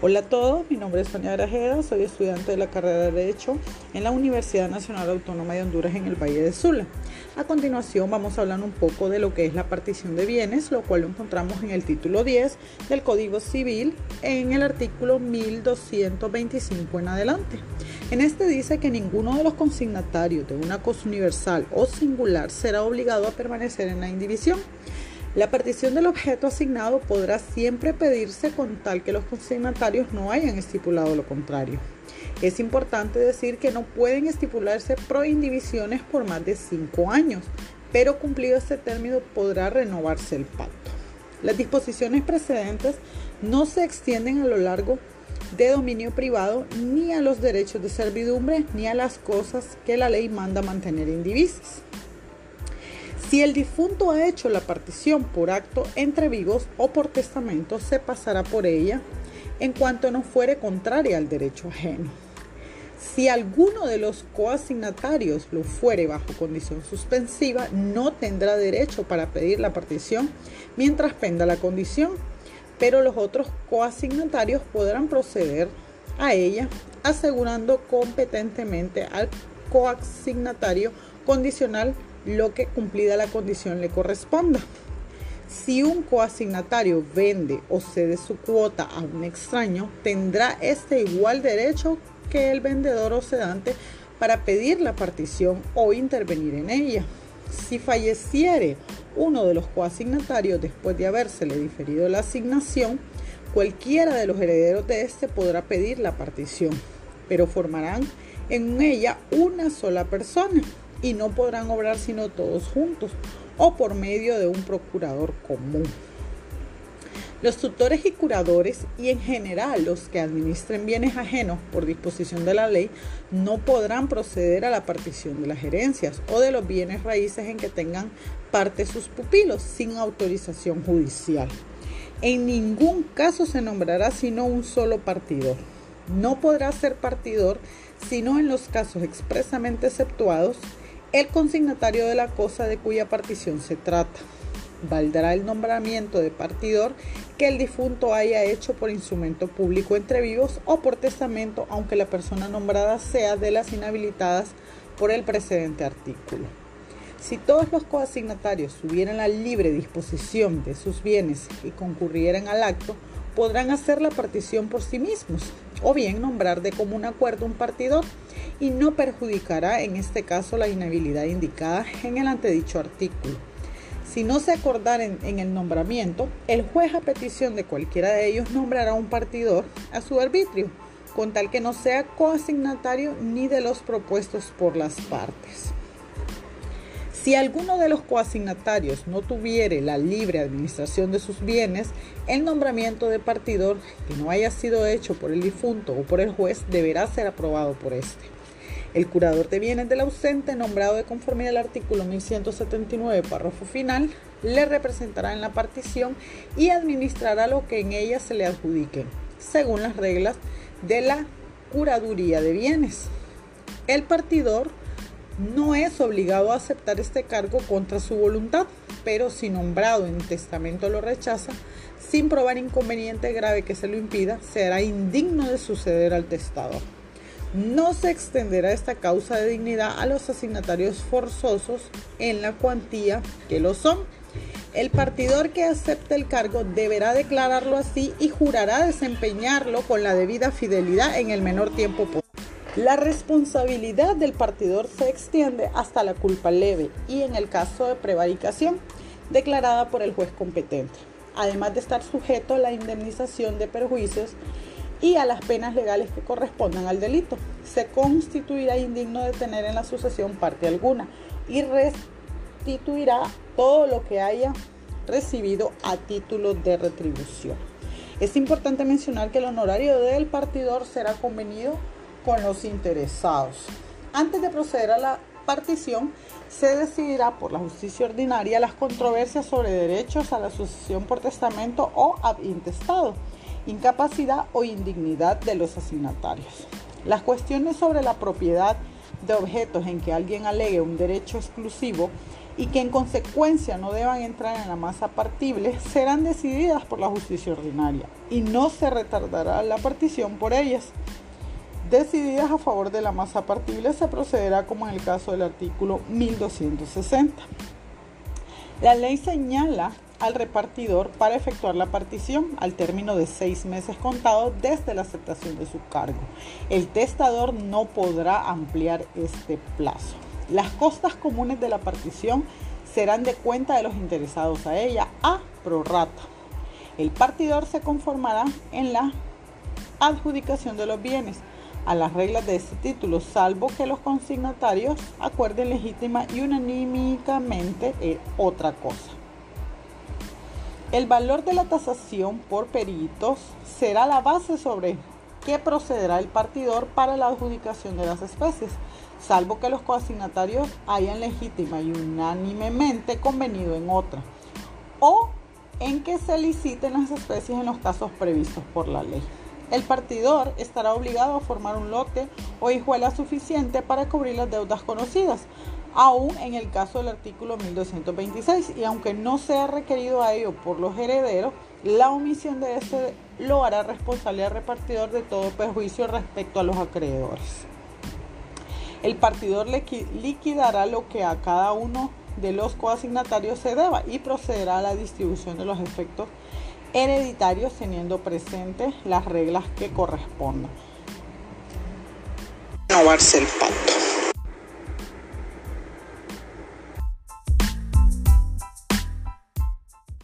Hola a todos, mi nombre es Sonia Grajeda, soy estudiante de la carrera de Derecho en la Universidad Nacional Autónoma de Honduras en el Valle de Sula. A continuación vamos a hablar un poco de lo que es la partición de bienes, lo cual lo encontramos en el título 10 del Código Civil en el artículo 1225 en adelante. En este dice que ninguno de los consignatarios de una cosa universal o singular será obligado a permanecer en la indivisión la partición del objeto asignado podrá siempre pedirse con tal que los consignatarios no hayan estipulado lo contrario. Es importante decir que no pueden estipularse proindivisiones por más de cinco años, pero cumplido este término podrá renovarse el pacto. Las disposiciones precedentes no se extienden a lo largo de dominio privado ni a los derechos de servidumbre ni a las cosas que la ley manda mantener indivisos. Si el difunto ha hecho la partición por acto entre vivos o por testamento, se pasará por ella en cuanto no fuere contraria al derecho ajeno. Si alguno de los coasignatarios lo fuere bajo condición suspensiva, no tendrá derecho para pedir la partición mientras penda la condición, pero los otros coasignatarios podrán proceder a ella asegurando competentemente al coasignatario condicional lo que cumplida la condición le corresponda. Si un coasignatario vende o cede su cuota a un extraño, tendrá este igual derecho que el vendedor o cedante para pedir la partición o intervenir en ella. Si falleciere uno de los coasignatarios después de habérsele diferido la asignación, cualquiera de los herederos de este podrá pedir la partición, pero formarán en ella una sola persona y no podrán obrar sino todos juntos o por medio de un procurador común. Los tutores y curadores y en general los que administren bienes ajenos por disposición de la ley no podrán proceder a la partición de las herencias o de los bienes raíces en que tengan parte sus pupilos sin autorización judicial. En ningún caso se nombrará sino un solo partidor. No podrá ser partidor sino en los casos expresamente exceptuados el consignatario de la cosa de cuya partición se trata. Valdrá el nombramiento de partidor que el difunto haya hecho por instrumento público entre vivos o por testamento, aunque la persona nombrada sea de las inhabilitadas por el precedente artículo. Si todos los coasignatarios tuvieran la libre disposición de sus bienes y concurrieran al acto, podrán hacer la partición por sí mismos o bien nombrar de común acuerdo un partidor y no perjudicará en este caso la inhabilidad indicada en el antedicho artículo. Si no se acordaren en el nombramiento, el juez a petición de cualquiera de ellos nombrará un partidor a su arbitrio, con tal que no sea coasignatario ni de los propuestos por las partes. Si alguno de los coasignatarios no tuviere la libre administración de sus bienes, el nombramiento de partidor que no haya sido hecho por el difunto o por el juez deberá ser aprobado por éste. El curador de bienes del ausente, nombrado de conformidad al artículo 1179, párrafo final, le representará en la partición y administrará lo que en ella se le adjudique, según las reglas de la curaduría de bienes. El partidor no es obligado a aceptar este cargo contra su voluntad, pero si nombrado en testamento lo rechaza, sin probar inconveniente grave que se lo impida, será indigno de suceder al testador. No se extenderá esta causa de dignidad a los asignatarios forzosos en la cuantía que lo son. El partidor que acepte el cargo deberá declararlo así y jurará desempeñarlo con la debida fidelidad en el menor tiempo posible. La responsabilidad del partidor se extiende hasta la culpa leve y en el caso de prevaricación declarada por el juez competente, además de estar sujeto a la indemnización de perjuicios y a las penas legales que correspondan al delito. Se constituirá indigno de tener en la sucesión parte alguna y restituirá todo lo que haya recibido a título de retribución. Es importante mencionar que el honorario del partidor será convenido con los interesados. Antes de proceder a la partición, se decidirá por la justicia ordinaria las controversias sobre derechos a la sucesión por testamento o intestado, incapacidad o indignidad de los asignatarios. Las cuestiones sobre la propiedad de objetos en que alguien alegue un derecho exclusivo y que en consecuencia no deban entrar en la masa partible serán decididas por la justicia ordinaria y no se retardará la partición por ellas. Decididas a favor de la masa partible se procederá como en el caso del artículo 1260. La ley señala al repartidor para efectuar la partición al término de seis meses contados desde la aceptación de su cargo. El testador no podrá ampliar este plazo. Las costas comunes de la partición serán de cuenta de los interesados a ella a prorrata. El partidor se conformará en la adjudicación de los bienes a las reglas de este título, salvo que los consignatarios acuerden legítima y unanímicamente otra cosa. El valor de la tasación por peritos será la base sobre que procederá el partidor para la adjudicación de las especies, salvo que los consignatarios hayan legítima y unánimemente convenido en otra, o en que se liciten las especies en los casos previstos por la ley. El partidor estará obligado a formar un lote o hijuela suficiente para cubrir las deudas conocidas, aún en el caso del artículo 1226, y aunque no sea requerido a ello por los herederos, la omisión de este lo hará responsable al repartidor de todo perjuicio respecto a los acreedores. El partidor liquidará lo que a cada uno de los coasignatarios se deba y procederá a la distribución de los efectos hereditarios teniendo presentes las reglas que correspondan. El pacto.